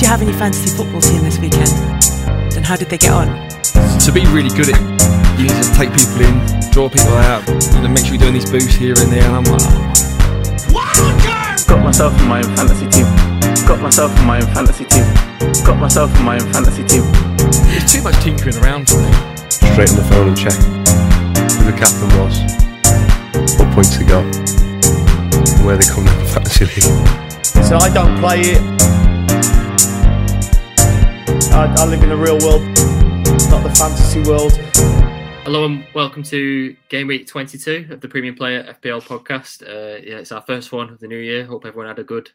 Did you have any fantasy football team this weekend? And how did they get on? To be really good at you need to take people in, draw people out, and then make sure you're doing these boosts here and there. And I'm like, oh. Got myself in my own fantasy team. Got myself in my own fantasy team. Got myself in my own fantasy team. there's too much tinkering around for me. straight on the phone and check who the captain was, what points he got, and where they come in the fantasy league. So I don't play it. I, I live in the real world, not the fantasy world. Hello and welcome to Game Week 22 of the Premium Player FPL podcast. Uh, yeah, it's our first one of the new year. Hope everyone had a good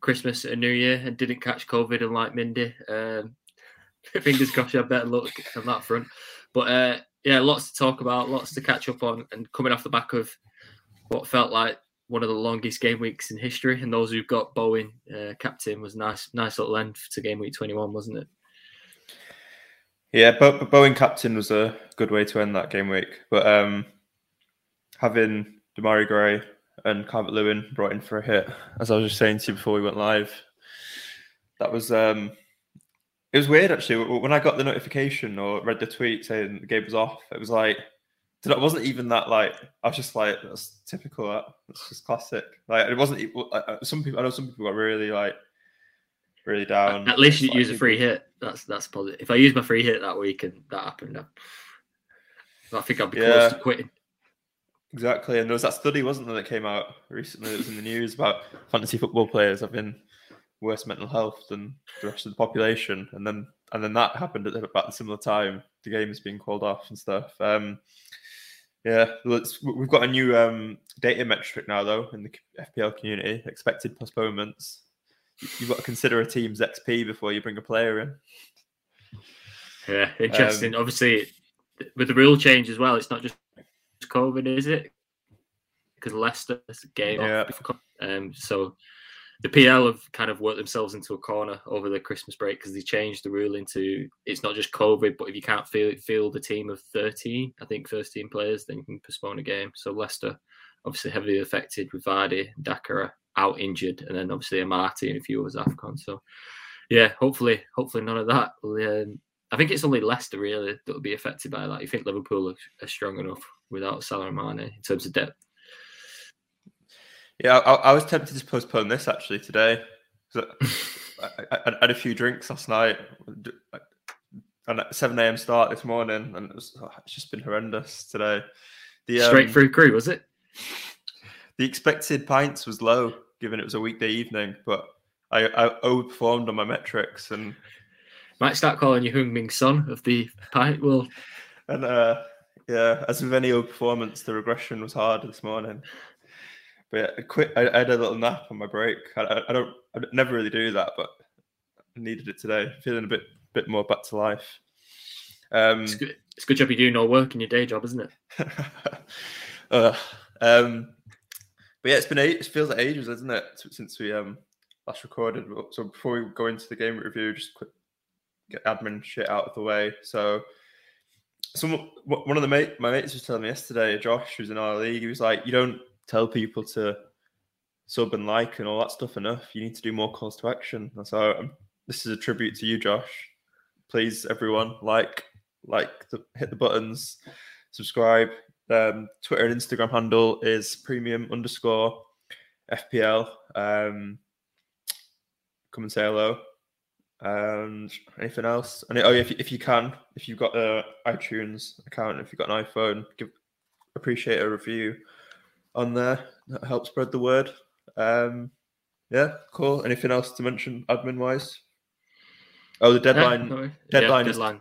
Christmas and New Year and didn't catch COVID and unlike Mindy. Um, fingers crossed you had better luck on that front. But uh, yeah, lots to talk about, lots to catch up on, and coming off the back of what felt like one of the longest game weeks in history. And those who've got Bowen uh, captain was nice, nice little end to Game Week 21, wasn't it? Yeah, but, Bowen captain was a good way to end that game week. But um, having Demarai Gray and Calvert Lewin brought in for a hit, as I was just saying to you before we went live, that was um, it was weird actually. When I got the notification or read the tweet saying the game was off, it was like it wasn't even that like I was just like that's typical. That that's just classic. Like it wasn't. Some people I know some people got really like really down. At least you It's use a free hit. That's that's positive. If I use my free hit that week and that happened, I, I think I'd be Yeah. close to quitting. Exactly, and there was that study, wasn't there, that came out recently that was in the news about fantasy football players having worse mental health than the rest of the population, and then and then that happened at about a similar time. The game game's being called off and stuff. Um, yeah, we've got a new um, data metric now, though, in the FPL community: expected postponements. You- You've got to consider a team's XP before you bring a player in. Yeah, interesting. Um, Obviously, with the rule change as well, it's not just COVID, is it? Because Leicester's game Yeah. off. Um, so the PL have kind of worked themselves into a corner over the Christmas break because they changed the rule into it's not just COVID, but if you can't feel field a team of 13, I think first team players, then you can postpone a game. So Leicester obviously heavily affected with Vardy, Daka out injured, and then obviously Amartey and a few others Afcon. So yeah, hopefully, hopefully none of that. Um, I think it's only Leicester really that will be affected by that. You think Liverpool are, are strong enough without Salah and Mane in terms of depth? Yeah, I, I was tempted to postpone this actually today. So I, I, I had a few drinks last night, and at seven a.m. start this morning, and it was, oh, it's just been horrendous today. The Straight um, through crew, was it? The expected pints was low, given it was a weekday evening, but I, I overperformed on my metrics, and Might start calling you Heung-min Son of the pint world. and uh, yeah, as with any overperformance, the regression was hard this morning. But yeah, I quit. I, I had a little nap on my break. I, I, I don't. I never really do that, but I needed it today. Feeling a bit bit more back to life. Um, It's good. It's a good job you do no work in your day job, isn't it? uh, um, but yeah, it's been. It feels like ages, isn't it, since we um last recorded? So before we go into the game review, just quick get admin shit out of the way. So, some one of the mate my mates was telling me yesterday, Josh, who's in our league, he was like, "You don't tell people to sub and like and all that stuff enough. You need to do more calls to action." And so um, this is a tribute to you, Josh. Please, everyone, like, like, the, hit the buttons, subscribe. Um, Twitter and Instagram handle is premium underscore FPL. Um, come and say hello. And anything else? And oh, yeah, if you, if you can, if you've got a iTunes account, if you've got an iPhone, give appreciate a review on there. That helps spread the word. Um, yeah, cool. Anything else to mention admin wise? Oh, the deadline. Yeah, no deadline Yeah, is- deadline.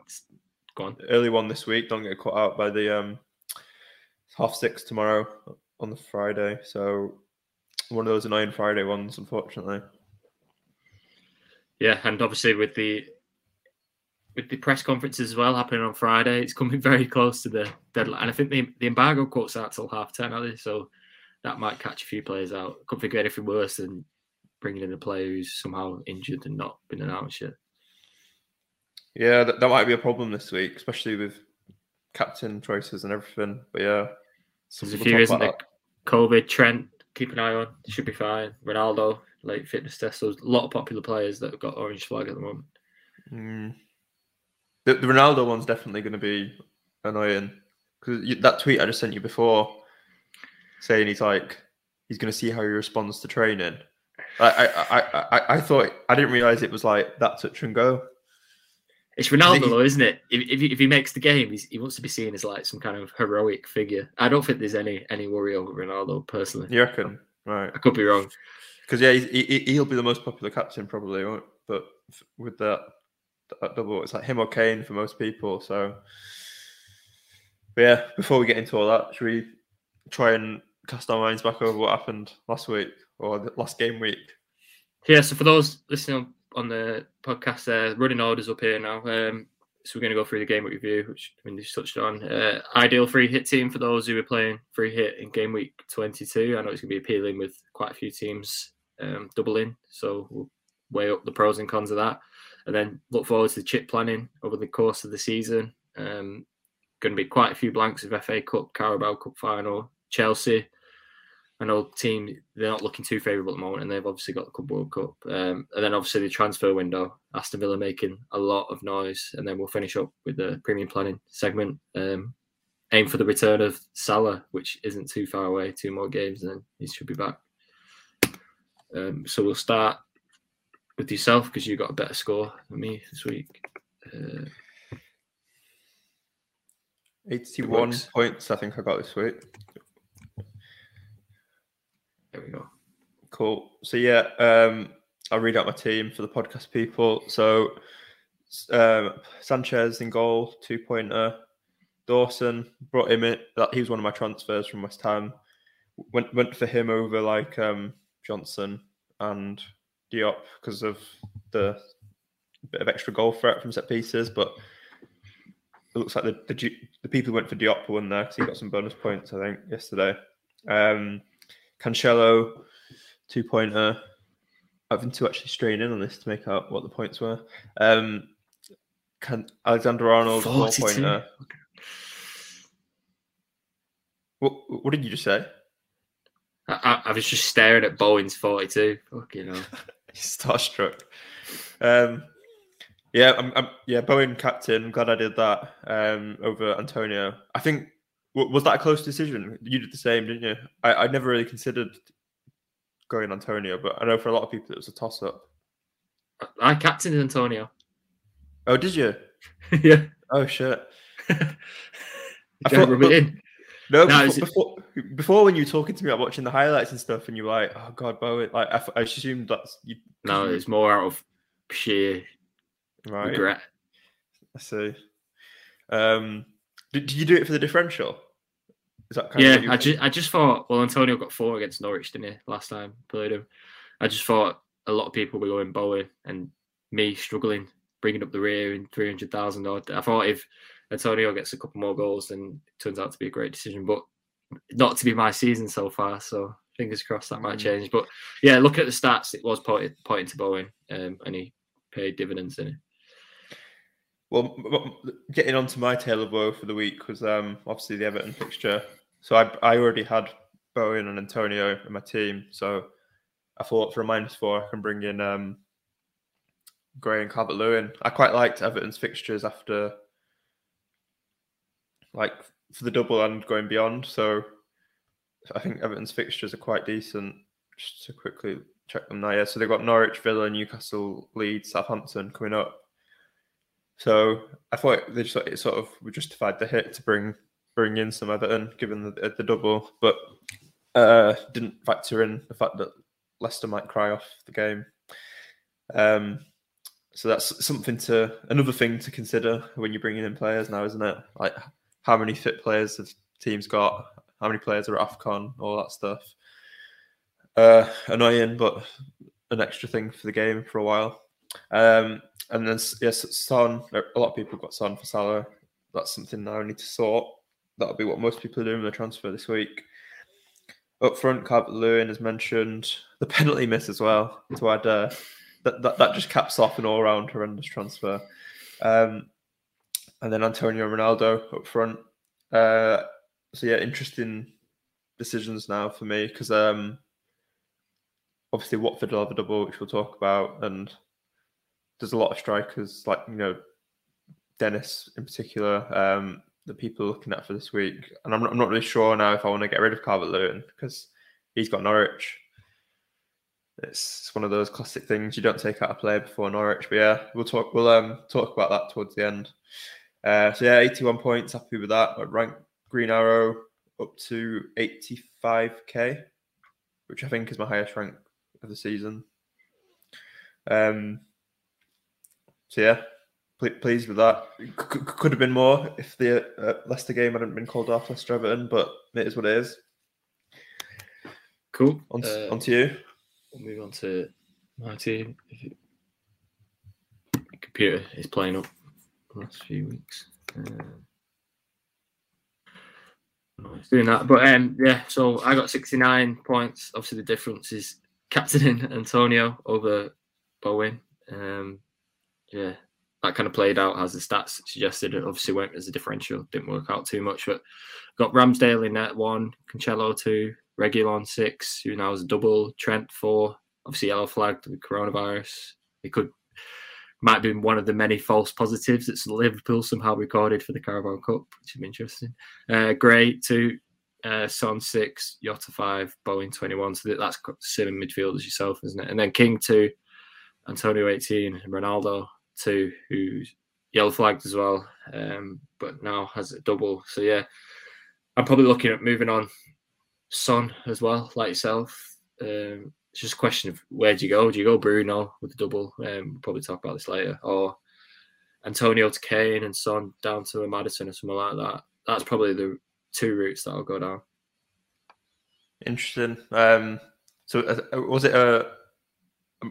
Go on. early one this week. Don't get caught out by the um half six tomorrow on the Friday. So one of those annoying Friday ones, unfortunately. Yeah, and obviously with the with the press conferences as well happening on Friday, it's coming very close to the deadline. And I think the, the embargo quotes out till half ten, are they? So that might catch a few players out. Couldn't think anything worse than bringing in a player who's somehow injured and not been announced yet. Yeah, that, that might be a problem this week, especially with captain choices and everything. But yeah, so There's a few, isn't about there? COVID, Trent, keep an eye on. Should be fine. Ronaldo, late fitness test. There's a lot of popular players that have got orange flag at the moment. Mm. The, the Ronaldo one's definitely going to be annoying because that tweet I just sent you before, saying he's like he's going to see how he responds to training. I I, I, I, I thought I didn't realize it was like that touch and go. It's Ronaldo, though, isn't it? If, if, he, if he makes the game, he's, he wants to be seen as like some kind of heroic figure. I don't think there's any any worry over Ronaldo personally. You reckon? Right? I could be wrong. Because yeah, he he- he'll be the most popular captain probably, won't? But with that, that double, it's like him or Kane for most people. So, but yeah. Before we get into all that, should we try and cast our minds back over what happened last week or the last game week? Yeah, so for those listening on, the podcast, uh, running orders up here now. Um, so we're going to go through the game week review, which I mean, just touched on. Uh, ideal free hit team for those who are playing free hit in game week 22. I know it's going to be appealing with quite a few teams um, doubling, so we'll weigh up the pros and cons of that, and then look forward to the chip planning over the course of the season. Um, going to be quite a few blanks of FA Cup, Carabao Cup final, Chelsea. I know team they're not looking too favourable at the moment, and they've obviously got the Club World Cup, um, and then obviously the transfer window. Aston Villa making a lot of noise, and then we'll finish up with the premium planning segment. Um, aim for the return of Salah, which isn't too far away. Two more games, and then he should be back. Um, so we'll start with yourself because you got a better score than me this week. Uh, Eighty-one points, I think I got this week. There we go. Cool. So yeah, um, I'll read out my team for the podcast people. So um, Sanchez in goal, two pointer. Dawson brought him in. That he was one of my transfers from West Ham. Went went for him over like um, Johnson and Diop because of the bit of extra goal threat from set pieces. But it looks like the the, the people who went for Diop won there because he got some bonus points. I think yesterday. Um, Cancelo, two pointer. Having to actually strain in on this to make out what the points were. Um, can Alexander Arnold, four 42. pointer. What, what did you just say? I, I, was just staring at Bowen's 42. Fucking hell. Starstruck. Um, yeah, I'm, I'm, yeah, Bowen captain. I'm glad I did that um, over Antonio. I think was that a close decision? You did the same, didn't you? I, I never really considered going Antonio, but I know for a lot of people it was a toss up. I captained Antonio. Oh, did you? yeah. Oh shit! I thought- rub but- in. No, No, before, before before when you were talking to me about watching the highlights and stuff, and you were like, "Oh God, Bowen!" Like I, I assumed that's you. No, it's more out of sheer right. regret. I see. Um, did, did you do it for the differential? Is that Yeah, I just I just thought well Antonio got four against Norwich, didn't he, last time played him. I just thought a lot of people were going Bowen and me struggling bringing up the rear in three hundred thousand odd. I thought if Antonio gets a couple more goals, then it turns out to be a great decision, but not to be my season so far. So fingers crossed that might Mm. change. But yeah, look at the stats. It was pointing, pointing to Bowen, um, and he paid dividends in it. Well, getting on to my tale of woe for the week was um, obviously the Everton fixture. So I, I already had Bowen and Antonio in my team. So I thought for a minus four, I can bring in um, Gray and Calvert Lewin. I quite liked Everton's fixtures after, like, for the double and going beyond. So I think Everton's fixtures are quite decent. Just to quickly check them now. Yeah, so they've got Norwich, Villa, Newcastle, Leeds, Southampton coming up. So I thought they just it sort of justified the hit to bring bring in some Everton, given the the double, but uh, didn't factor in the fact that Leicester might cry off the game. Um, so that's something to another thing to consider when you're bringing in players now, isn't it? Like how many fit players have teams got? How many players are at Afcon? All that stuff. Uh, annoying, but an extra thing for the game for a while. Um, and then yes, Son. A lot of people got Son for Salah. That's something now I need to sort. That'll be what most people are doing with the transfer this week. Up front, Calvert Lewin as mentioned. The penalty miss as well to add. Uh, that, that that just caps off an all-round horrendous transfer. Um, and then Antonio Ronaldo up front. Uh, so yeah, interesting decisions now for me because um, obviously Watford will have a double, which we'll talk about, and there's a lot of strikers like you know Dennis in particular um, that people looking at for this week, and I'm I'm not really sure now if I want to get rid of Calvert Lewin because he's got Norwich. It's, one of those classic things you don't take out a player before Norwich, but yeah, we'll talk we'll um talk about that towards the end. Uh, so yeah, 81 points, happy with that. But rank Green Arrow up to 85k, which I think is my highest rank of the season. Um, so yeah, pleased with that. C- could have been more if the uh, Leicester game hadn't been called off Leicester Everton, but it is what it is. Cool. On, Uh, on to you. We'll move on to my team. If it- my computer is playing up the last few weeks. Um, no, it's doing that, but um, yeah. So I got sixty nine points. Obviously, the difference is captaining Antonio over Bowen. Um, yeah, that kind of played out as the stats suggested. It obviously went as a differential. Didn't work out too much, but got Ramsdale in net one, Cancelo two, Reguilon six, who now is a double, Trent four, obviously yellow flagged with coronavirus. It could might be one of the many false positives that Liverpool somehow recorded for the Carabao Cup, which would be interesting. Uh, Gray two, uh, Son six, Jota five, Bowen twenty one. So that's that's same in midfield as yourself, isn't it? And then King two, Antonio eighteen, Ronaldo two, who yellow flagged as well, um, but now has a double. So yeah, I'm probably looking at moving on Son as well, like yourself. Um, it's just a question of where do you go? Do you go Bruno with the double? Um, we'll probably talk about this later, or Antonio to Kane and Son down to a Maddison or something like that. That's probably the two routes that I'll go down. Interesting. Um, so uh, was it a?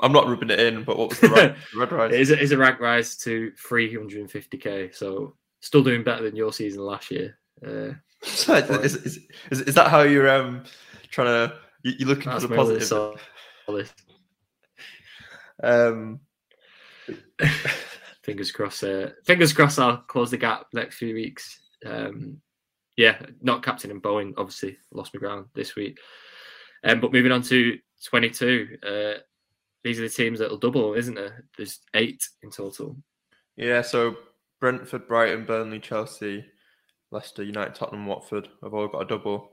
I'm not rubbing it in, but what was the red, red rise? It is a, is a rank rise to 350k, so still doing better than your season last year. Uh, So is, is, is, is that how you're um trying to you- you're looking that's for the positive? solid. Um, fingers crossed. Uh, fingers crossed. I'll close the gap next few weeks. Um, yeah, not captain and Bowen. Obviously, lost my ground this week. Um, but moving on to 22. Uh, these are the teams that'll double, isn't there? There's eight in total. yeah. So Brentford, Brighton, Burnley, Chelsea, Leicester, United, Tottenham, Watford have all got a double.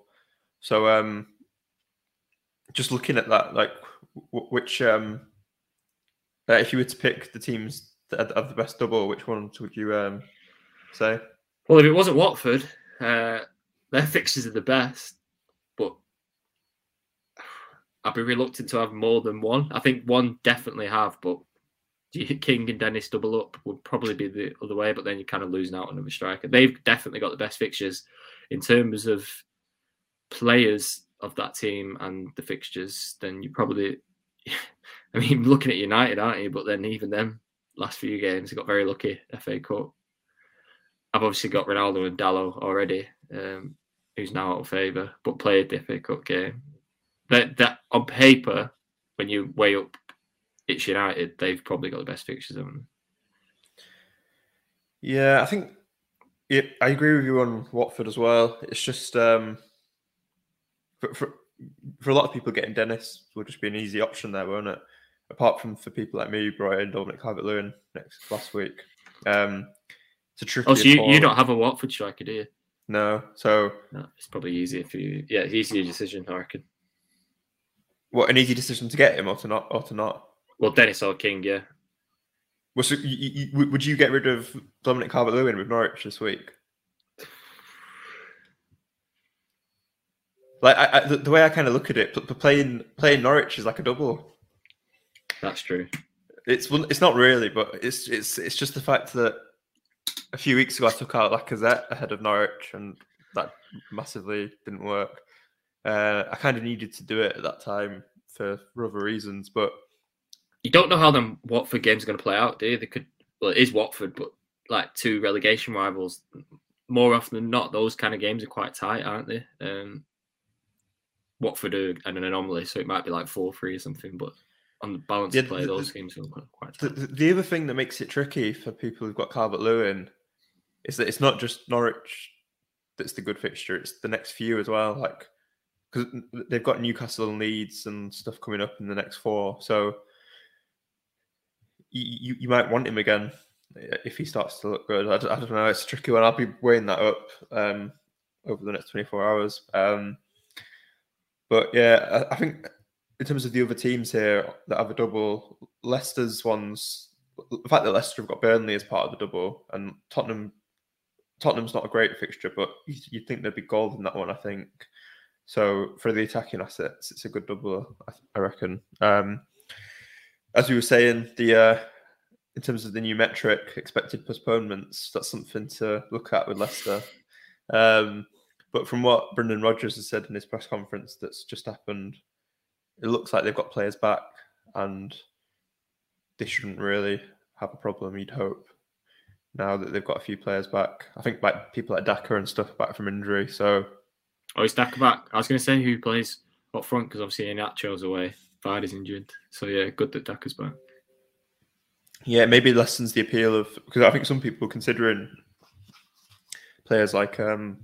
So um, just looking at that, like w- which um, uh, if you were to pick the teams that have the best double, which ones would you um say? Well, if it wasn't Watford, uh, their fixtures are the best, but I'd be reluctant to have more than one. I think one definitely have, but King and Dennis double up would probably be the other way, but then you're kind of losing out on another striker. They've definitely got the best fixtures in terms of players of that team and the fixtures. Then you probably, I mean, looking at United, aren't you? But then even them last few games, got very lucky. FA Cup. I've obviously got Ronaldo and Dalot already, um, who's now out of favour, but played the FA Cup game. That that on paper, when you weigh up it's United, they've probably got the best fixtures of them. Yeah, I think yeah, I agree with you on Watford as well. It's just um, for, for for a lot of people, getting Dennis would just be an easy option there, won't it? Apart from for people like me, Brian, Dominic Calvert-Lewin next last week. Um, it's a tricky. Oh, so you, you don't have a Watford striker, do you? no. So No, it's probably easier for you. Yeah, easier decision, I reckon. What an easy decision to get him or to not or to not. Well, Dennis or King, yeah. Well, so you, you, would you get rid of Dominic Calvert-Lewin with Norwich this week? Like I, I, the, the way I kind of look at it, playing playing Norwich is like a double. That's true. It's it's not really, but it's it's it's just the fact that a few weeks ago I took out Lacazette ahead of Norwich, and that massively didn't work. Uh, I kind of needed to do it at that time for, for other reasons, but You don't know how them Watford games are going to play out, do you? They could. Well, it is Watford, but like two relegation rivals. More often than not, those kind of games are quite tight, aren't they? Um, Watford are an anomaly, so it might be like four three or something. But on the balance Yeah, of play, the- those the- games are quite, tight. the, the other thing that makes it tricky for people who've got Calvert Lewin is that it's not just Norwich that's the good fixture; it's the next few as well. Like because they've got Newcastle and Leeds and stuff coming up in the next four. So you you might want him again if he starts to look good. I don't, I don't know. It's tricky one. I'll be weighing that up um, over the next 24 hours. Um, but yeah, I, I think in terms of the other teams here that have a double, Leicester's ones. The fact that Leicester have got Burnley as part of the double, and Tottenham, Tottenham's not a great fixture, but you'd think there'd be gold in that one. I think so. For the attacking assets, it's a good double, I, I reckon. Um, as we were saying, the uh, in terms of the new metric, expected postponements, that's something to look at with Leicester. Um, but from what Brendan Rodgers has said in his press conference that's just happened, it looks like they've got players back and they shouldn't really have a problem, you'd hope, now that they've got a few players back. I think like people like Daka and stuff back from injury. So, Oh, is Daka back? I was going to say who plays up front because obviously Iheanacho's away. Vardy's injured. So, yeah, good that Daka's back. yeah, maybe lessens the appeal of because I think some people are considering players like um,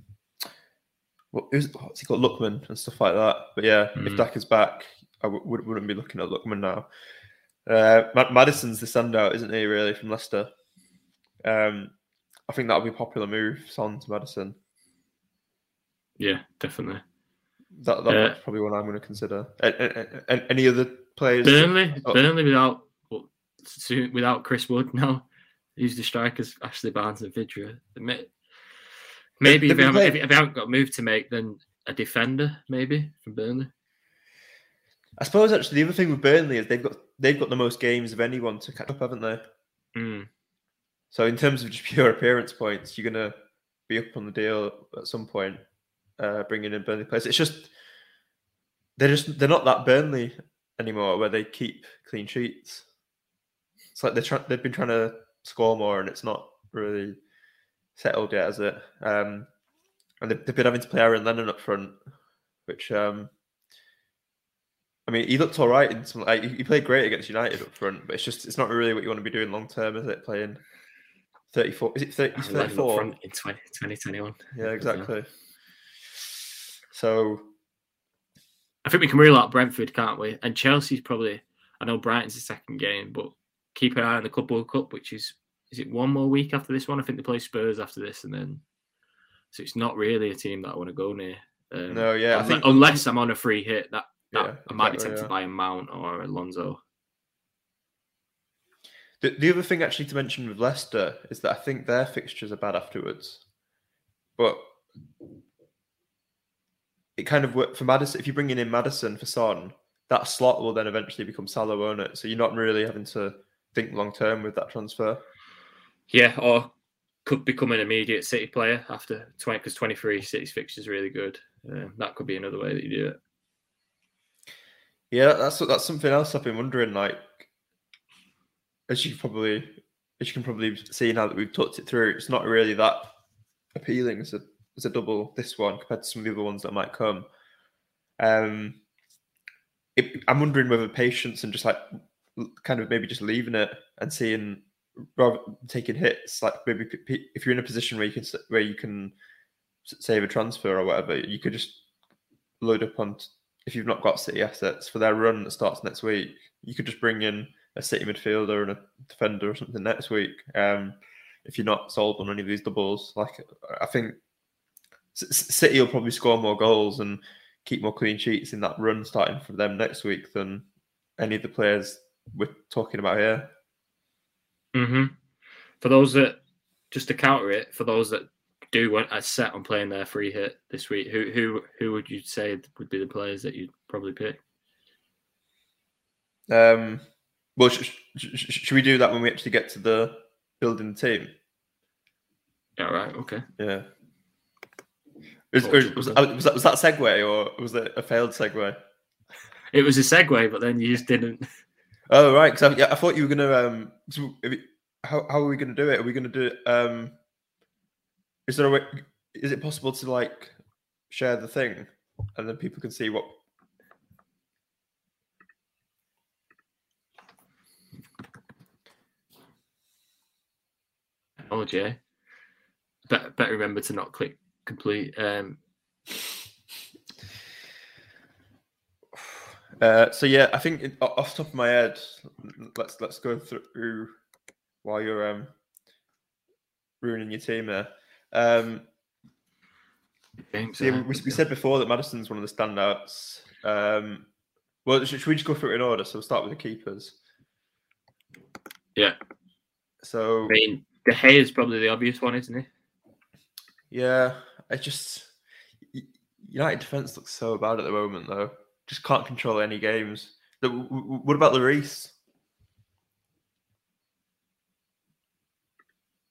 what is what's he called Lookman and stuff like that. But yeah, if Mhm. Daka's back, I w- would- wouldn't be looking at Lookman now. Uh, Ma- Maddison's the standout, isn't he? Really from Leicester. Um, I think that'll be a popular move. Son to Maddison. Yeah, definitely. That, that- Uh, that's probably one I'm going to consider. A- a- a- any other players? Burnley, Oh. Burnley without without Chris Wood now. Who's the strikers? Ashley Barnes and Vydra. Maybe if they, haven't, if, if they haven't got a move to make, then a defender maybe from Burnley. I suppose actually the other thing with Burnley is they've got they've got the most games of anyone to catch up, haven't they? Mm. So in terms of just pure appearance points, you're gonna be up on the deal at some point, uh, bringing in Burnley players. It's just they're just they're not that Burnley anymore, where they keep clean sheets. It's like they're trying they've been trying to score more, and it's not really settled yet, has it? Um, and they've, they've been having to play Aaron Lennon up front, which um, I mean, he looked all right in some. Like, he played great against United up front, but it's just it's not really what you want to be doing long term, is it? Playing thirty four, is it 30, he's Lennon up thirty four? in 20, 2021. Yeah, exactly. So I think we can rule out Brentford, can't we? And Chelsea's probably. I know Brighton's the second game, but keep an eye on the Club World Cup, which is is it one more week after this one? I think they play Spurs after this, and then so it's not really a team that I want to go near. Um, no, yeah, I think unless I'm on a free hit, that, that Yeah, I might be tempted yeah. buy a Mount or Alonso. The, the other thing actually to mention with Leicester is that I think their fixtures are bad afterwards. But it kind of worked for Maddison. If you're bringing in Maddison for Son, that slot will then eventually become Salah, won't it? So you're not really having to think long term with that transfer. Yeah, or could become an immediate City player after 20 because 23 City's fixture is really good. Um, that could be another way that you do it. Yeah, that's that's something else I've been wondering. Like, as you probably as you can probably see now that we've talked it through, it's not really that appealing as a as a double this one compared to some of the other ones that might come. Um, it, I'm wondering whether patience and just like kind of maybe just leaving it and seeing rather taking hits, like maybe if you're in a position where you can where you can save a transfer or whatever, you could just load up on. If you've not got City assets for their run that starts next week, you could just bring in a City midfielder and a defender or something next week. Um, if you're not sold on any of these doubles, like I think City will probably score more goals and keep more clean sheets in that run starting for them next week than any of the players we're talking about here. hmm For those that, just to counter it, for those that do want a set on playing their free hit this week, who who who would you say would be the players that you'd probably pick? Um, well, sh- sh- sh- should we do that when we actually get to the building the team? Yeah, right, okay. Yeah. Was, What or should we was, do? was that was that segue or was it a failed segue? It was a segue, but then you just didn't. Oh right, because I, yeah, I thought you were gonna. Um, so if it- how how are we gonna do it? Are we gonna do? Um, is there a way? Is it possible to like share the thing, and then people can see what? Oh, Jay. Better, better remember to not click complete. Um, Uh, so yeah, I think it, off the top of my head, let's let's go through while you're um, ruining your team there. Um, Games, so yeah, we, we said before that Maddison's one of the standouts. Um, well, should, should we just go through it in order? So we'll start with the keepers. Yeah. So I mean, De Gea is probably the obvious one, isn't he? yeah, I just United defense looks so bad at the moment, though. Just can't control any games. The- w- w- What about Lloris?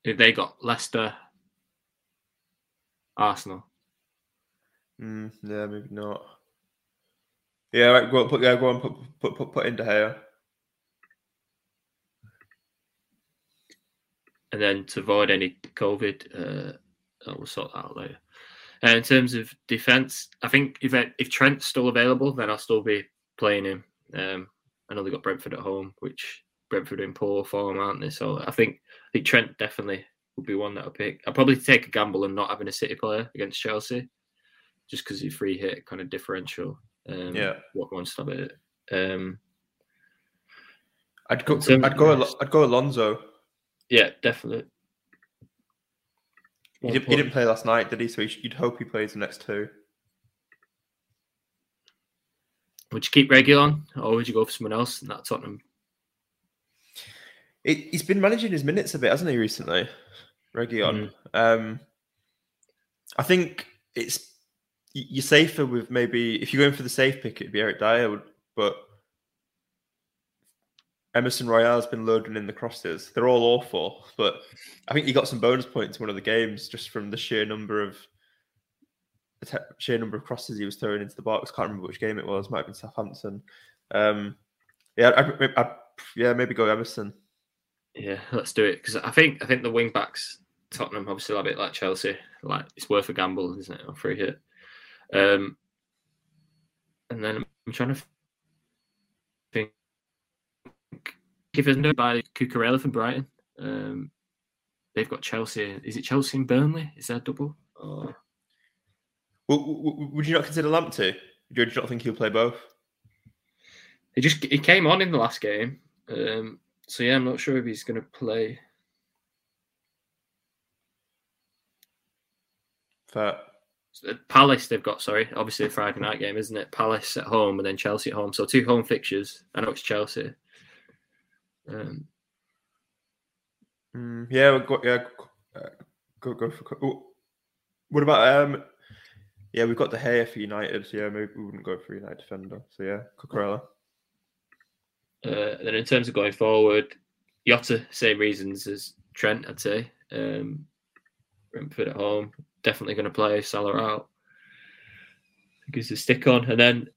If they got Leicester, Arsenal. Mm, yeah, maybe not. Yeah, right, go on, put yeah, go on, put put put, put in De Gea. and then to avoid any COVID, uh, we'll sort that out later. Uh, in terms of defense, I think if if Trent's still available, then I'll still be playing him. Um, I know they got Brentford at home, which Brentford are in poor form, aren't they? So I think I think Trent definitely would be one that I'll pick. I'll probably take a gamble and not having a City player against Chelsea, just because he free hit kind of differential. Um, Yeah. what one stop it? Um, I'd go. I'd go. Al- I'd go Alonso. yeah, definitely. He, did, he didn't play last night, did he? So he you'd hope he plays the next two. Would you keep Reguilon or would you go for someone else in that Tottenham? It, he's been managing his minutes a bit, hasn't he, recently? Region. Mm. Um, I think it's you're safer with maybe if you're going for the safe pick, it'd be Eric Dier, but Emerson Royal's been loading in the crosses. They're all awful, but I think he got some bonus points in one of the games just from the sheer number of te- sheer number of crosses he was throwing into the box. Can't remember which game it was. Might have been Southampton. Um, yeah, I'd, I'd- yeah, maybe go Emerson. Yeah, let's do it because I think I think the wing backs Tottenham obviously a bit like Chelsea. Like it's worth a gamble, isn't it? On free hit. Um, and then I'm trying to think. Give us no by Cucurella from Brighton. Um, they've got Chelsea. Is it Chelsea and Burnley? Is that a double? Or W- w- w- would you not consider Lamptey? Do you not think he'll play both? he just he came on in the last game. Um, so yeah, I'm not sure if he's going to play. Fair. Palace they've got, sorry, obviously a Friday night game, isn't it? Palace at home and then Chelsea at home. So two home fixtures. I know it's Chelsea. Um, Mm, yeah, we've got, yeah, go, uh, go go for. oh, what about um? Yeah, we've got the hair for United. So yeah, maybe we wouldn't go for United defender. So yeah, Cucurella. uh, then in terms of going forward, Jota, same reasons as Trent, I'd say. Um, Brentford at home, definitely going to play. Salah out. Gives a stick on. And then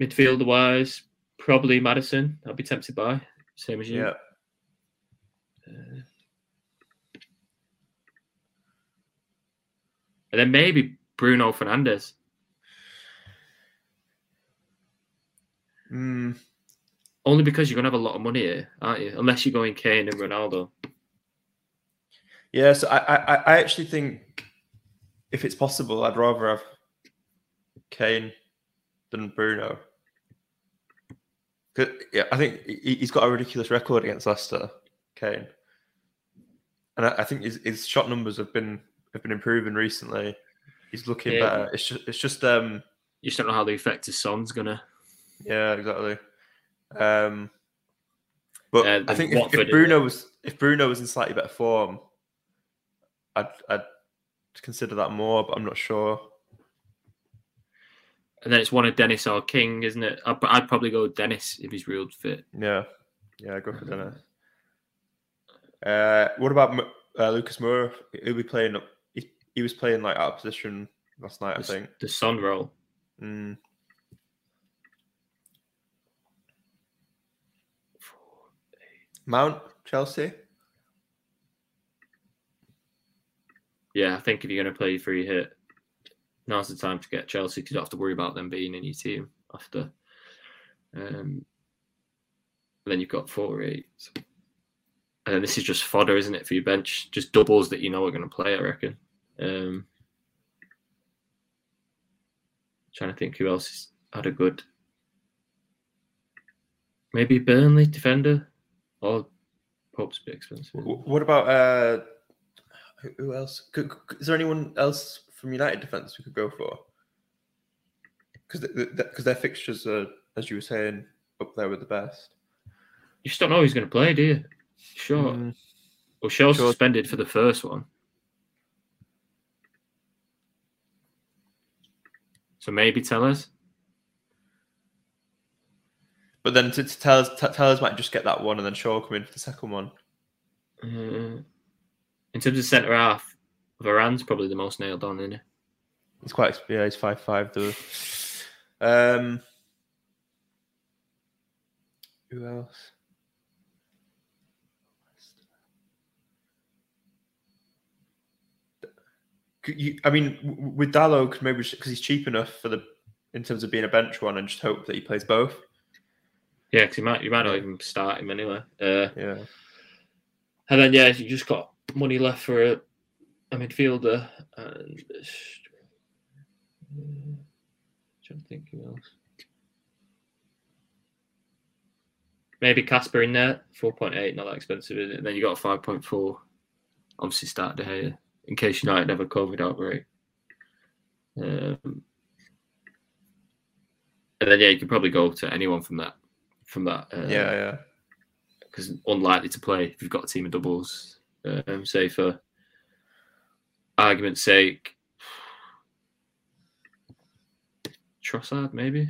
midfielder wise, probably Maddison. I'll be tempted by. Same as you. Yeah, Uh, and then maybe Bruno Fernandes. mm, Only because you're gonna have a lot of money here, aren't you? Unless you're going Kane and Ronaldo. yeah. So I, I, I actually think if it's possible, I'd rather have Kane than Bruno. Yeah, I think he- he's got a ridiculous record against Leicester, Kane, and I, I think his, his shot numbers have been have been improving recently. He's looking Yeah. better. It's just it's just um You just don't know how the effect his son's gonna. yeah exactly. Um, but Uh, I think if, if Bruno was if Bruno was in slightly better form, I'd I'd consider that more, but I'm not sure. And then it's one of Dennis or King, isn't it? I'd, I'd probably go with Dennis if he's real fit. Yeah, yeah, i go for Dennis. Uh, what about uh, Lucas Moura? He'll be playing. He, he was playing like out of position last night, I think. the Son role. Mm. Mount Chelsea. Yeah, I think if you're going to play free hit, now's the time to get Chelsea because you don't have to worry about them being in your team after. Um, then you've got four eight. And then this is just fodder, isn't it, for your bench? Just doubles that you know are going to play, I reckon. Um, trying to think who else has had a good. Maybe Burnley defender or Pope's a bit expensive. What about uh, who- else? Is there anyone else from United defense we could go for? Because because their fixtures are, as you were saying, up there with the best. You just don't know who's going to play, do you? Sure. Mm, Well, Shaw's Sure. suspended for the first one. So maybe Telles. But then to, to Telles, t- Telles might just get that one, and then Shaw come in for the second one. Uh, in terms of centre half, Varane's probably the most nailed on, isn't he? He's quite yeah, he's five five though. Um, who else? Could you, I mean, with Dalot, could maybe because he's cheap enough for the in terms of being a bench one, and just hope that he plays both. Yeah, because you might you might not even start him anyway. Uh, Yeah, and then yeah, you just got money left for a, a midfielder. And uh, trying to think who else. Maybe Casper in there, four point eight, not that expensive, is it? And then you got five point four. Obviously, start De Gea in case United have a COVID outbreak. Um, and then yeah, you could probably go to anyone from that, from that. Uh, yeah, yeah. because unlikely to play if you've got a team of doubles. Um, say for argument's sake, Trossard maybe,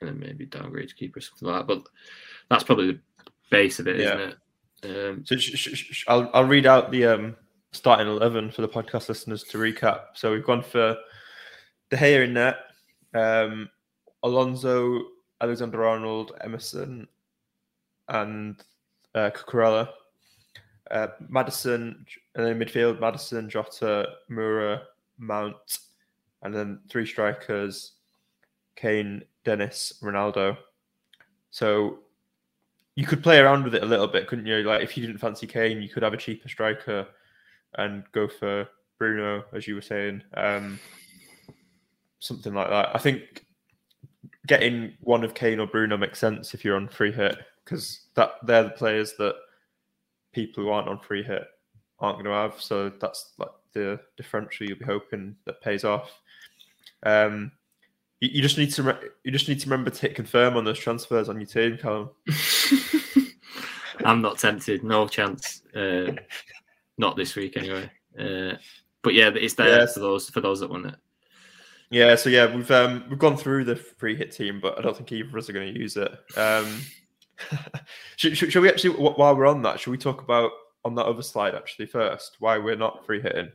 and then maybe downgrade keeper something like that. But that's probably the base of it, Yeah. not it? Um, So sh- sh- sh- I'll I'll read out the um, starting eleven for the podcast listeners to recap. So we've gone for De Gea in net, um, Alonso, Alexander Arnold, Emerson, and uh, Cucurella. Uh, Maddison, and then midfield Maddison, Jota, Moura, Mount, and then three strikers: Kane, Dennis, Ronaldo. So you could play around with it a little bit, couldn't you? Like if you didn't fancy Kane, you could have a cheaper striker and go for Bruno, as you were saying, um, something like that. I think getting one of Kane or Bruno makes sense if you're on free hit because that they're the players that people who aren't on free hit aren't going to have. So that's like the differential you'll be hoping that pays off. Um, you, you just need to re- you just need to remember to hit confirm on those transfers on your team, Callum. I'm not tempted, no chance. Uh, not this week anyway. Uh, but yeah, it's there Yes. for those for those that want it. Yeah, so yeah, we've um, we've gone through the free hit team, but I don't think either of us are going to use it. Um, should, should, should we actually, while we're on that, should we talk about on that other slide actually first why we're not free hitting?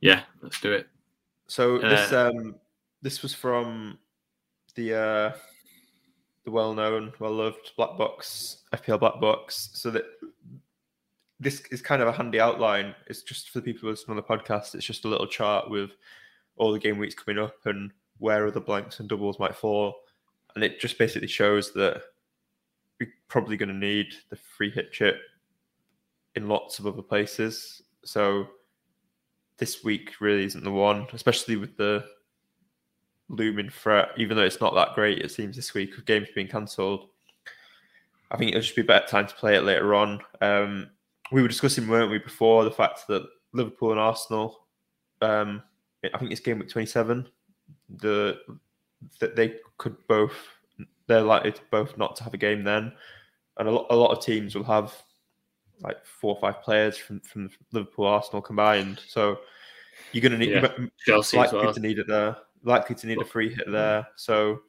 Yeah, let's do it. So this Uh, um, this was from the uh, the well known, well loved Black Box FPL Black Box. So that this is kind of a handy outline. It's just for the people who listen on the podcast. It's just a little chart with all the game weeks coming up and where other blanks and doubles might fall, and it just basically shows that we're probably going to need the free hit chip in lots of other places. So this week really isn't the one, especially with the looming threat. Even though it's not that great, it seems this week with games being cancelled. I think it'll just be a better time to play it later on. Um, we were discussing, weren't we, before the fact that Liverpool and Arsenal, um, I think it's game week twenty-seven. The that they could both, they're likely to both not to have a game then, and a lot, a lot of teams will have like four or five players from from Liverpool, Arsenal combined. So you're going to need Yeah. Chelsea as likely well. to need it there, likely to need a free hit there. So,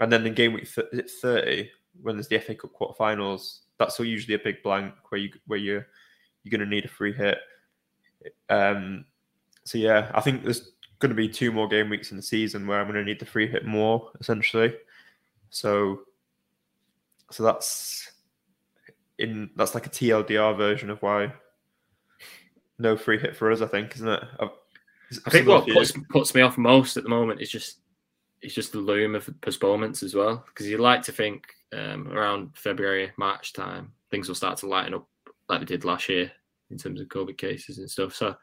and then in game week th- thirty when there's the FA Cup quarterfinals, that's usually a big blank where you where you you're going to need a free hit. Um, so yeah, I think there's going to be two more game weeks in the season where I'm going to need the free hit more essentially. So, so that's in that's like a TLDR version of why no free hit for us. I think, isn't it? I've- I think what puts puts me off most at the moment is just it's just the loom of postponements as well. Because you like to think um, around February, March time, things will start to lighten up like they did last year in terms of COVID cases and stuff. So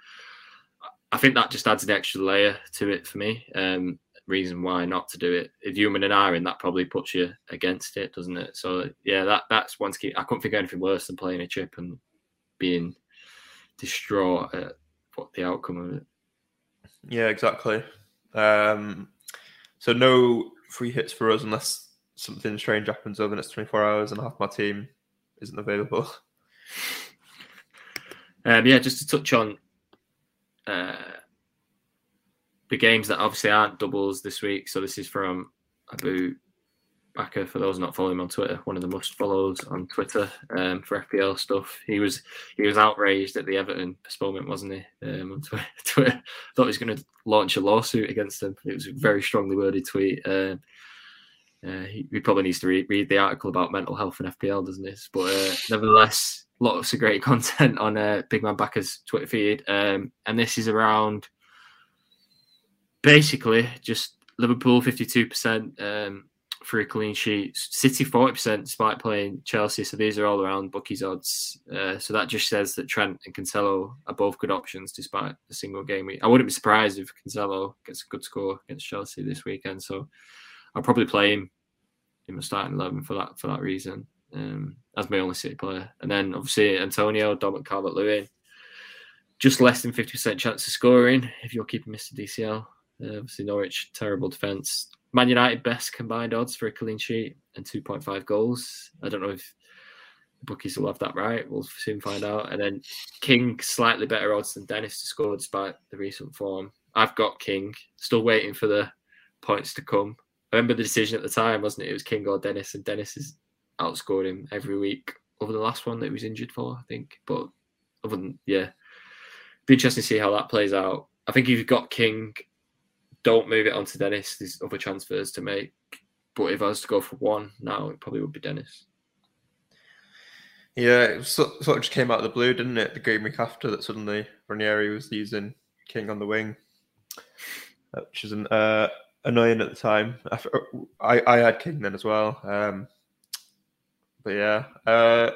I think that just adds an extra layer to it for me. Um, reason why not to do it. If you're human and iron, that probably puts you against it, doesn't it? So yeah, that that's one to keep. I couldn't think of anything worse than playing a chip and being distraught at what the outcome of it. Yeah, exactly. Um, so no free hits for us unless something strange happens over the next 24 hours and half my team isn't available. Um, yeah, just to touch on uh, the games that obviously aren't doubles this week. So this is from Abu Bakr. For those not following him on Twitter, one of the must follows on Twitter um, for FPL stuff. He was he was outraged at the Everton postponement, wasn't he? Um, on Twitter, thought he was going to launch a lawsuit against them. It was a very strongly worded tweet. Um, uh, he, he, probably needs to read, read the article about mental health and FPL, doesn't he? But uh, nevertheless, lots of great content on uh, Big Man Bakar's Twitter feed. Um, and this is around basically just Liverpool 52% um, for a clean sheet, City 40% despite playing Chelsea. So these are all around bookies odds. Uh, so that just says that Trent and Cancelo are both good options despite a single game week. I wouldn't be surprised if Cancelo gets a good score against Chelsea this weekend. So I'll probably play him in my starting 11 for that for that reason um, as my only City player. And then obviously Antonio, Dominic Calvert Lewin, just less than 50% chance of scoring if you're keeping Mr. DCL. Uh, obviously, Norwich, terrible defence. Man United, best combined odds for a clean sheet and 2.5 goals. I don't know if the bookies will have that right. We'll soon find out. And then King, slightly better odds than Dennis to score despite the recent form. I've got King, still waiting for the points to come. I remember the decision at the time, wasn't it? It was King or Dennis, and Dennis has outscored him every week over the last one that he was injured for, I think. But other than, yeah, be interesting to see how that plays out. I think if you've got King don't move it on to Dennis. There's other transfers to make. But if I was to go for one now, it probably would be Dennis. Yeah, it sort, of just came out of the blue, didn't it? The game week after that, suddenly Ranieri was using King on the wing, which is an, uh, annoying at the time. I, I had King then as well. Um, but yeah, uh,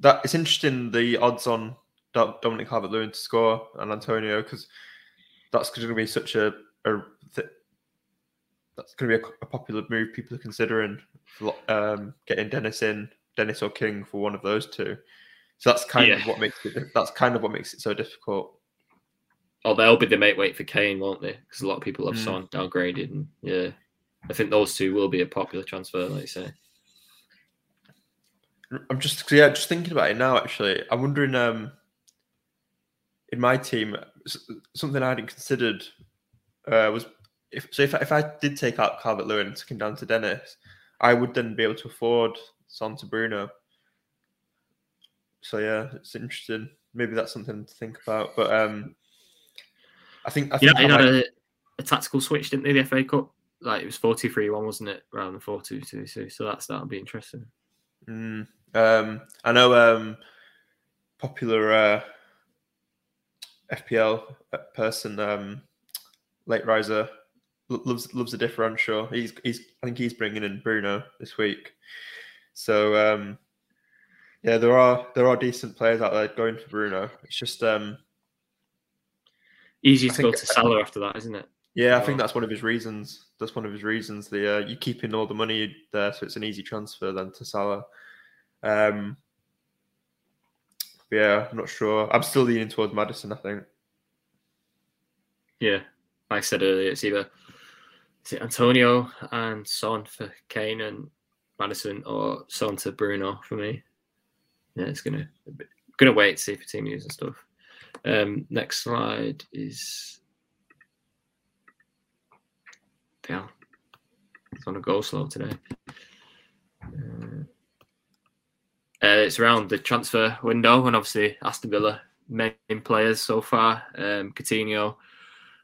that it's interesting the odds on Dominic Calvert-Lewin to score and Antonio because that's going to be such a a th- that's going to be a, a, popular move people are considering um, getting Dennis in, Dennis or King for one of those two. So that's kind yeah. of what makes it. That's kind of what makes it so difficult. Oh, they'll be the mate wait for Kane, won't they? Because a lot of people have mm. Son downgraded, and yeah, I think those two will be a popular transfer, like you say. I'm just yeah, just thinking about it now. Actually, I'm wondering. Um, in my team, something I hadn't considered uh, was if so if, if I did take out Calvert Lewin and took him down to Dennis, I would then be able to afford Son to Bruno. So yeah, it's interesting. Maybe that's something to think about. But um, I think I think yeah, had a, a, tactical switch, didn't they? The FA Cup, like it was 4-2-3-1, wasn't it? Rather than 4-2-2-2. So that's that'll be interesting. Mm, um, I know um, popular uh, FPL person um, late riser loves loves a differential. He's he's I think he's bringing in Bruno this week. So um, yeah, there are there are decent players out there going for Bruno. It's just um, easy to think, go to Salah after that, isn't it? Yeah, I think that's one of his reasons. That's one of his reasons. The uh, you keeping all the money there, so it's an easy transfer then to Salah. Um, yeah, I'm not sure. I'm still leaning towards Maddison. I think. Yeah, like I said earlier, it's either is it Antonio and Son for Kane and Maddison, or Son to Bruno for me. Yeah, it's gonna gonna wait to see for team news and stuff. Um, next slide is yeah, it's on a go slow today. Uh, uh, it's around the transfer window, and obviously Aston Villa main players so far: um, Coutinho,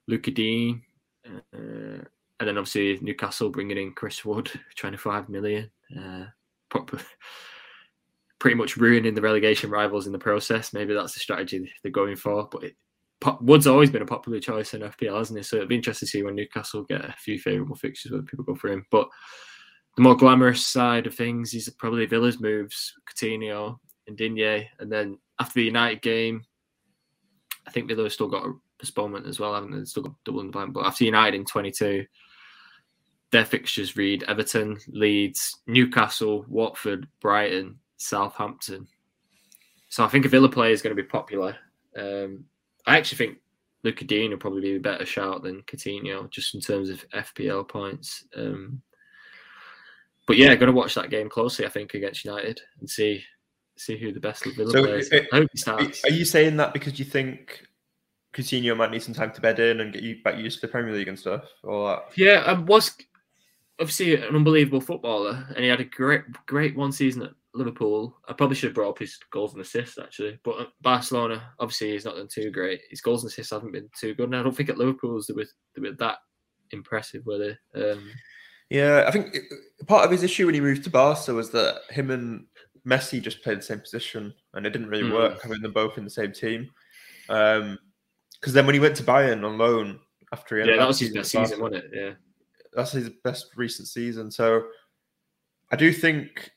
Lucas Digne, uh, and then obviously Newcastle bringing in Chris Wood, 25 million. Uh, pretty much ruining the relegation rivals in the process. Maybe that's the strategy they're going for. But it, Wood's always been a popular choice in FPL, hasn't he? So it'd be interesting to see when Newcastle get a few favourable fixtures whether people go for him. But the more glamorous side of things is probably Villa's moves, Coutinho and Digne. And then after the United game, I think Villa still got a postponement as well, haven't they? They've Still got double in the blank. But after United in 22, their fixtures read Everton, Leeds, Newcastle, Watford, Brighton, Southampton. So I think a Villa player is going to be popular. Um, I actually think Lucas Digne will probably be a better shout than Coutinho, just in terms of FPL points. Um, but yeah, going to watch that game closely. I think against United and see see who the best Villa So, players. it- I hope he Are starts. are you saying that because you think Coutinho might need some time to bed in and get you back used to the Premier League and stuff? Or that? Yeah, I was obviously an unbelievable footballer, and he had a great, great one season at Liverpool. I probably should have brought up his goals and assists actually, but Barcelona, obviously, he's not done too great. His goals and assists haven't been too good, and I don't think at Liverpool's they were, they were that impressive, were they? Um, Yeah, I think it- part of his issue when he moved to Barca was that him and Messi just played the same position, and it didn't really Mm. work having them both in the same team. Because then when he went to Bayern on loan after he yeah, that was his best season, wasn't it? Yeah. that's his best recent season. So I do think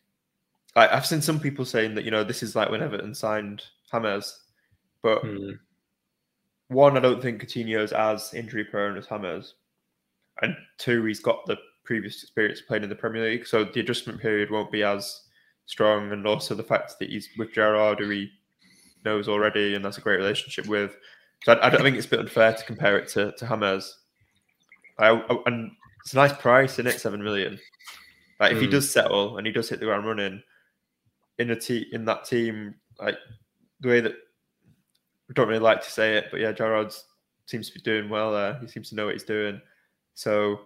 I, I've seen some people saying that you know this is like when Everton signed James, but Hmm. one, I don't think Coutinho's as injury prone as James, and two, he's got the previous experience playing in the Premier League, so the adjustment period won't be as strong, and also the fact that he's with Gerrard, who he knows already and has a great relationship with. So I, I don't think it's a bit unfair to compare it to, to James. I, I- and it's a nice price, isn't it? Seven million. Like if he Mm. does settle and he does hit the ground running in a te- in that team, like the way that I don't really like to say it, but yeah, Gerrard seems to be doing well there. He seems to know what he's doing. So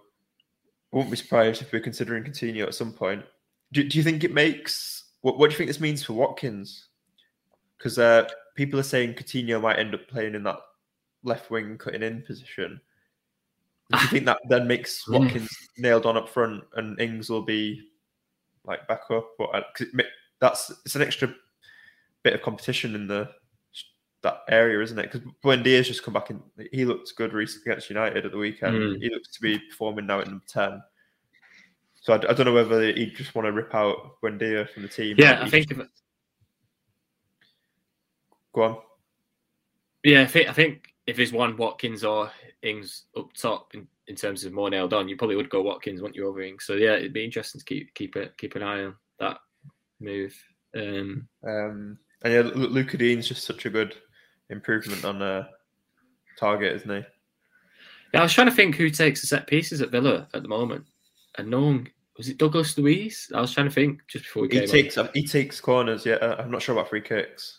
I wouldn't be surprised if we're considering Coutinho at some point. Do, do you think it makes what, what do you think this means for Watkins? Because uh, people are saying Coutinho might end up playing in that left wing cutting in position. Do you think that then makes Mm. Watkins nailed on up front and Ings will be like back up? Or, 'cause it, that's it's an extra bit of competition in the that area, isn't it? Because Buendia's just come back and he looked good recently against United at the weekend. Mm. He looks to be performing now at number ten. So I don't know whether he just want to rip out Buendia from the team. Yeah, I think just- if, Go on. Yeah, I think I think if there's one Watkins or Ings up top in, in terms of more nailed on, you probably would go Watkins, wouldn't you, over Ings? So yeah, it'd be interesting to keep keep it keep an eye on that move. Um, Um, and yeah, Lu- Lucas Digne's just such a good improvement on uh, target, isn't he? yeah, I was trying to think who takes the set pieces at Villa at the moment, and no one was it Douglas Luiz? I was trying to think just before we He came takes he takes corners. Yeah, uh, I'm not sure about free kicks.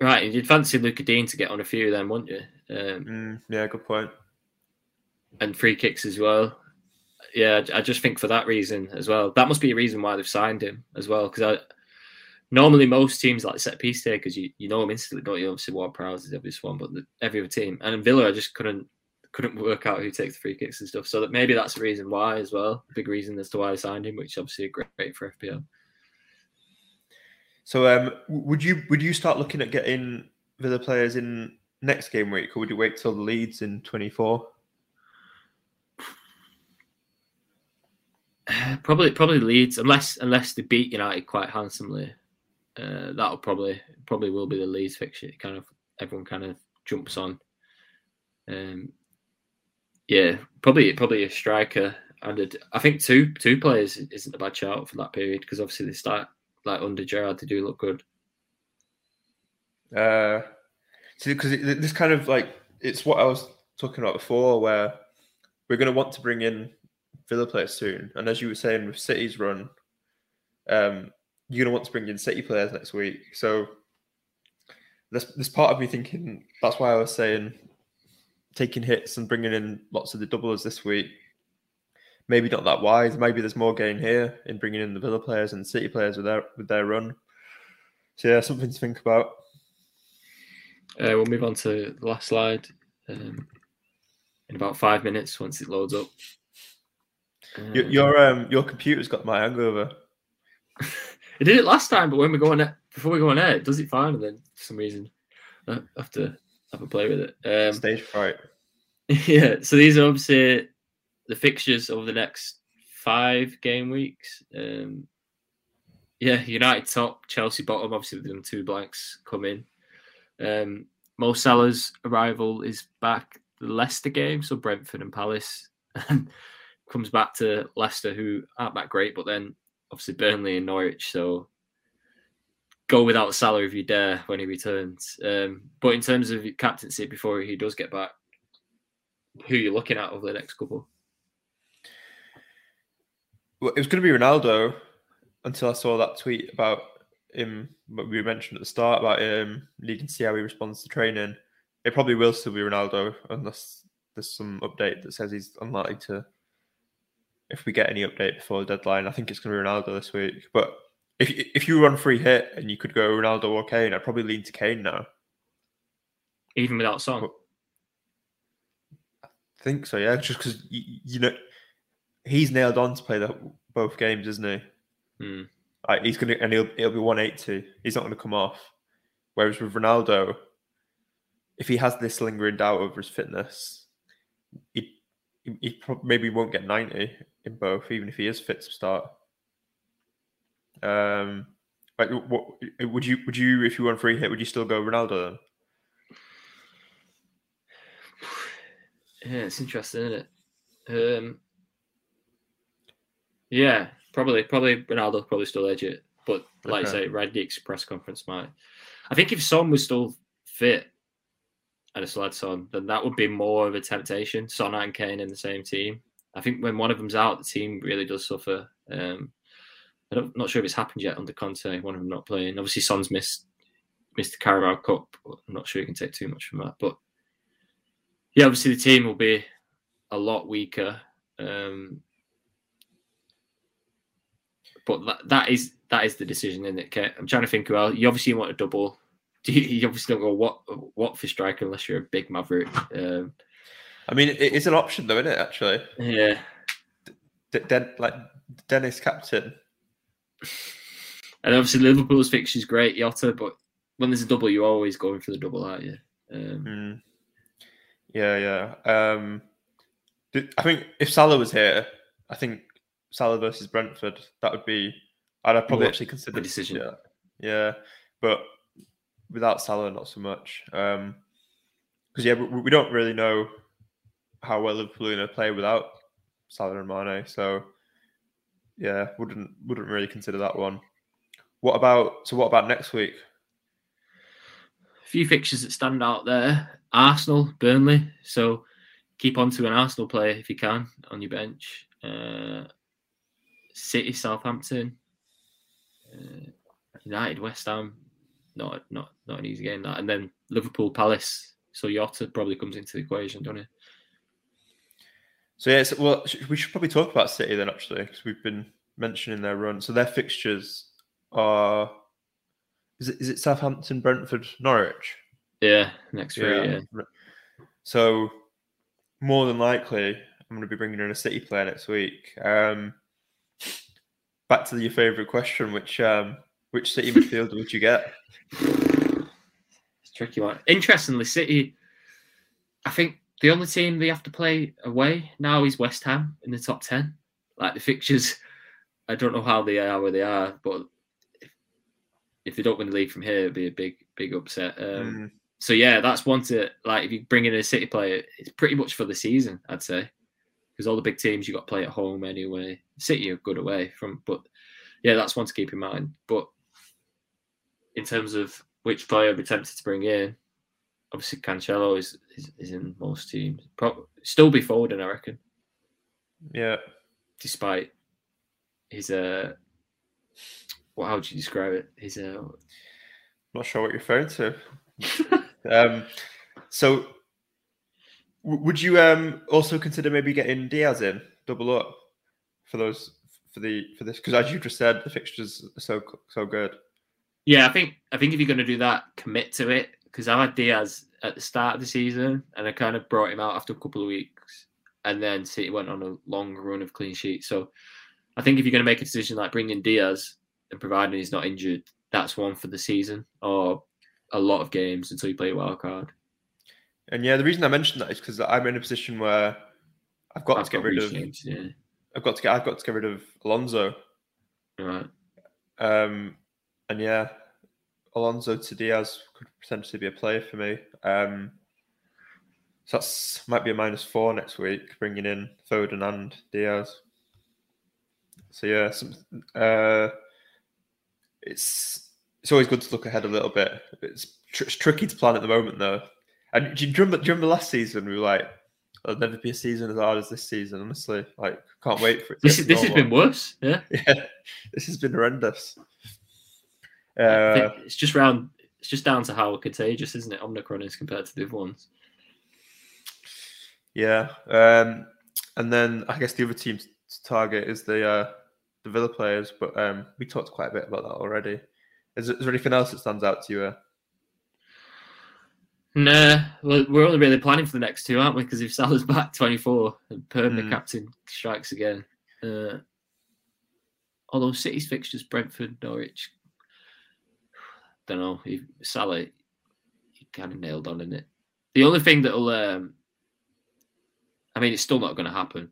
right. and You'd fancy Lucas Digne to get on a few of them, wouldn't you? Um, Mm, yeah, good point. and free kicks as well. Yeah, I I just think for that reason as well. That must be a reason why they've signed him as well. Because I normally most teams like set piece takers, you you know them instantly, don't you? Obviously, Ward Prowse is the obvious one, but the, every other team and in Villa, I just couldn't couldn't work out who takes the free kicks and stuff. So that maybe that's the reason why as well. Big reason as to why I signed him, which obviously a great, great for FPL. So, um, would you would you start looking at getting Villa players in next game week, or would you wait till the Leeds in 24? Probably probably Leeds, unless unless they beat United quite handsomely. Uh, that'll probably probably will be the Leeds fixture. Kind of everyone kind of jumps on. Um, yeah, probably probably a striker and a, I think two two players isn't a bad shout for that period because obviously they start like under Gerrard they do look good. Uh, see, because this kind of like it's what I was talking about before, where we're going to want to bring in Villa players soon, and as you were saying with City's run, um, you're going to want to bring in City players next week. So there's there's part of me thinking that's why I was saying taking hits and bringing in lots of the doublers this week. Maybe not that wise. Maybe there's more gain here in bringing in the Villa players and City players with their with their run. So yeah, something to think about. Uh, we'll move on to the last slide um, in about five minutes once it loads up. Your Um, your um your computer's got my hangover. It did it last time, but when we go on air, before we go on air, it does it fine, and then for some reason I have to have a play with it. Um, Stage fright. yeah, so these are obviously the fixtures over the next five game weeks. Um, yeah, United top, Chelsea bottom. Obviously, with them two blanks come in. Um, Mo Salah's arrival is back. The Leicester game, so Brentford and Palace. comes back to Leicester, who aren't that great, but then obviously Burnley and Norwich. So go without Salah if you dare when he returns. Um, but in terms of captaincy before he does get back, who are you looking at over the next couple? Well, it was going to be Ronaldo until I saw that tweet about him, what we mentioned at the start about him needing to see how he responds to training. It probably will still be Ronaldo unless there's some update that says he's unlikely to. If we get any update before the deadline, I think it's going to be Ronaldo this week. But if if you run free hit and you could go Ronaldo or Kane, I'd probably lean to Kane now. Even without Son? I think so, yeah. Just because you, you know he's nailed on to play the, both games, isn't he? Hmm. Like he's gonna and he'll it'll be 180. He's not gonna come off. Whereas with Ronaldo, if he has this lingering doubt over his fitness, he he, he prob- maybe won't get 90 in both, even if he is fit to start. Um, like what would you would you if you were on free hit would you still go Ronaldo then? Yeah, it's interesting, isn't it? Um, yeah, probably, probably Ronaldo probably still edge it, but like Okay. I say, Rangnick's press conference might. I think if Son was still fit and a had Son, then that would be more of a temptation. Son and Kane in the same team. I think when one of them's out, the team really does suffer. Um, I don't, not sure if it's happened yet under Conte. One of them not playing. Obviously, Son's missed missed the Carabao Cup. I'm not sure you can take too much from that. But yeah, obviously the team will be a lot weaker. Um, but that, that is that is the decision, isn't it? I'm trying to think. Well, you obviously want a double. You, you obviously don't go what what for striker unless you're a big maverick. Um, I mean, it is an option though, isn't it? Actually, yeah, D- Den- like Dennis captain. and obviously Liverpool's fixture is great, Jota. But when there's a double, you're always going for the double, aren't you? Um, Mm. Yeah, yeah. Um, I think if Salah was here, I think Salah versus Brentford, that would be. I'd probably actually consider decision. Yeah, yeah, but without Salah, not so much. Um, because yeah, we, we don't really know how well Liverpool are going to play without Salah and Mane. So yeah, wouldn't wouldn't really consider that one. What about so? What about next week? a few fixtures that stand out there: Arsenal, Burnley. So keep on to an Arsenal player if you can on your bench. Uh, City, Southampton, uh, United, West Ham. Not not not an easy game that, and then Liverpool, Palace. So Jota probably comes into the equation, don't it? So yeah, so, well, we should probably talk about City then, actually, because we've been mentioning their run. So their fixtures are is it is it Southampton, Brentford, Norwich? Yeah, next three. Yeah. R- So more than likely, I'm going to be bringing in a City player next week. Um, back to your favourite question, which um, which City midfielder would you get? It's a tricky one. Interestingly, City, I think the only team they have to play away now is West Ham in the top 10. Like the fixtures, I don't know how they are where they are, but if, if they don't win the league from here, it'd be a big, big upset. Um, Mm, So, yeah, that's one to, like, if you bring in a City player, it's pretty much for the season, I'd say. Because all the big teams you got to play at home anyway. City are good away from, but yeah, that's one to keep in mind. But in terms of which player be tempted to bring in, obviously Cancelo is is, is in most teams. Probably still be forward, I reckon, yeah, despite his uh, what how would you describe it? His uh, not sure what you're referring to. um, so would you um also consider maybe getting Dias in double up for those for the for this because as you just said the fixtures are so so good. Yeah, I think I think if you're going to do that, commit to it because I had Dias at the start of the season and I kind of brought him out after a couple of weeks, and then City went on a long run of clean sheets. So I think if you're going to make a decision like bringing Dias and providing he's not injured, that's one for the season or a lot of games until you play a wild card. And yeah, the reason I mentioned that is because I'm in a position where I've got I've to get got rid of James, yeah. I've got to get I've got to get rid of Alonso. Right. Um, and yeah, Alonso to Dias could potentially be a player for me. Um, So that's might be a minus four next week, bringing in Foden and Dias. So yeah, some, uh, it's it's always good to look ahead a little bit. It's, tr- it's tricky to plan at the moment though. And do you remember, do you remember last season we were like, there'll never be a season as hard as this season. Honestly, like can't wait for it. to This is this has been worse. Yeah, yeah, this has been horrendous. Uh, it's just round. It's just down to how contagious, isn't it? Omicron is compared to the other ones. yeah, um, and then I guess the other team's target is the uh, the Villa players, but um, we talked quite a bit about that already. Is, there- is there anything else that stands out to you? Uh? Nah, well, we're only really planning for the next two, aren't we? Because if Salah's back 24 and Perm, the Hmm. captain, strikes again. Uh, although City's fixtures, Brentford, Norwich, don't know. He, Salah, he kind of nailed on in it. The only thing that'll, um, I mean, it's still not going to happen.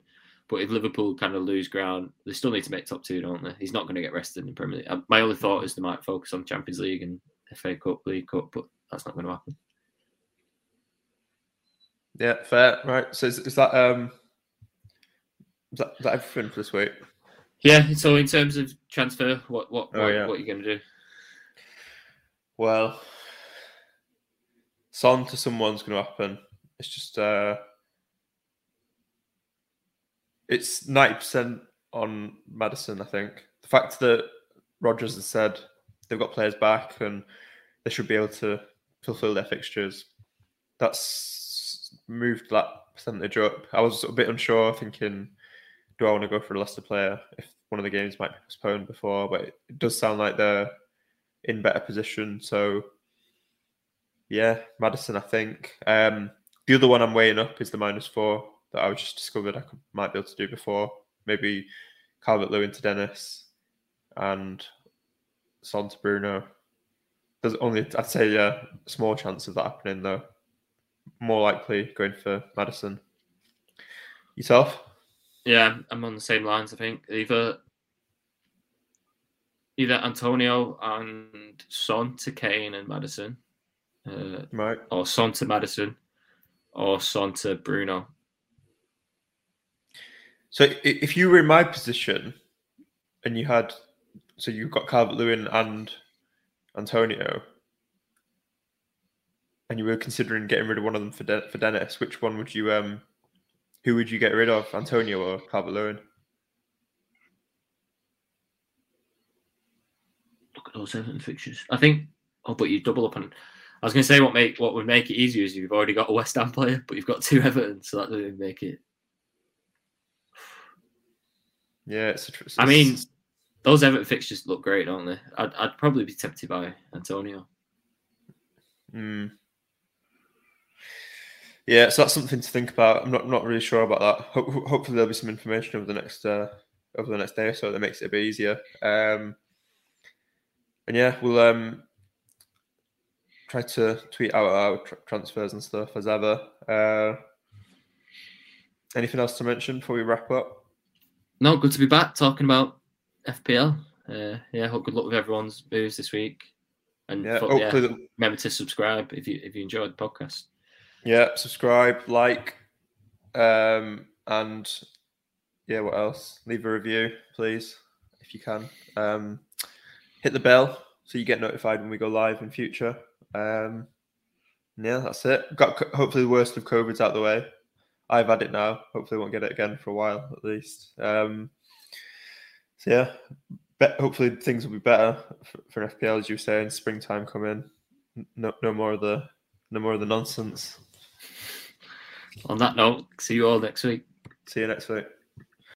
But if Liverpool kind of lose ground, they still need to make top two, don't they? He's not going to get rested in the Premier League. My only thought is they might focus on Champions League and FA Cup, League Cup, but that's not going to happen. Yeah, fair. Right. So is, is that um, is that, is that everything for this week? Yeah. So in terms of transfer, what what Oh, what, yeah. what are you going to do? Well, Son to someone's going to happen. It's just uh, it's ninety percent on Maddison. I think the fact that Rodgers has said they've got players back and they should be able to fulfil their fixtures. That's moved that percentage up. I was a bit unsure, thinking, do I want to go for a Leicester player if one of the games might be postponed before? But it does sound like they're in better position. So yeah, Maddison, I think. Um, the other one I'm weighing up is the minus four that I was just discovered I could, might be able to do before. Maybe Calvert Lewin to Dennis and Son to Bruno. There's only, I'd say, a small chance of that happening though. More likely going for Maddison. Yourself? Yeah, I'm on the same lines. I think either either Antonio and Son to Kane and Maddison, uh, Right. or Son to Maddison, or Son to Bruno. So if you were in my position and you had, so you've got Calvert Lewin and Antonio, and you were considering getting rid of one of them for De- for Dennis, which one would you um, who would you get rid of, Antonio or Calvert Lewin? Those Everton fixtures. I think. Oh, but you double up on. I was going to say what make what would make it easier is you've already got a West Ham player, but you've got two Everton, so that would make it. Yeah, it's. A tr- I mean, those Everton fixtures look great, don't they? I'd, I'd probably be tempted by Antonio. Mm. Yeah, so that's something to think about. I'm not not really sure about that. Ho- hopefully, there'll be some information over the next uh, over the next day or so that makes it a bit easier. Um, and yeah, we'll um, try to tweet out our tr- transfers and stuff as ever. Uh, anything else to mention before we wrap up? No, good to be back talking about FPL. Uh, yeah, hope good luck with everyone's moves this week. And Yeah, yeah, the- remember to subscribe if you if you enjoyed the podcast. yeah, subscribe, like, um, and yeah, what else? Leave a review, please, if you can. Um, hit the bell so you get notified when we go live in future. Um, yeah, that's it. Got hopefully the worst of COVID's out the way. I've had it now. Hopefully, won't get it again for a while at least. Um, so yeah, bet hopefully things will be better for, for FPL as you were saying. Springtime coming. No, no more of the, no more of the nonsense. On that note, see you all next week. See you next week.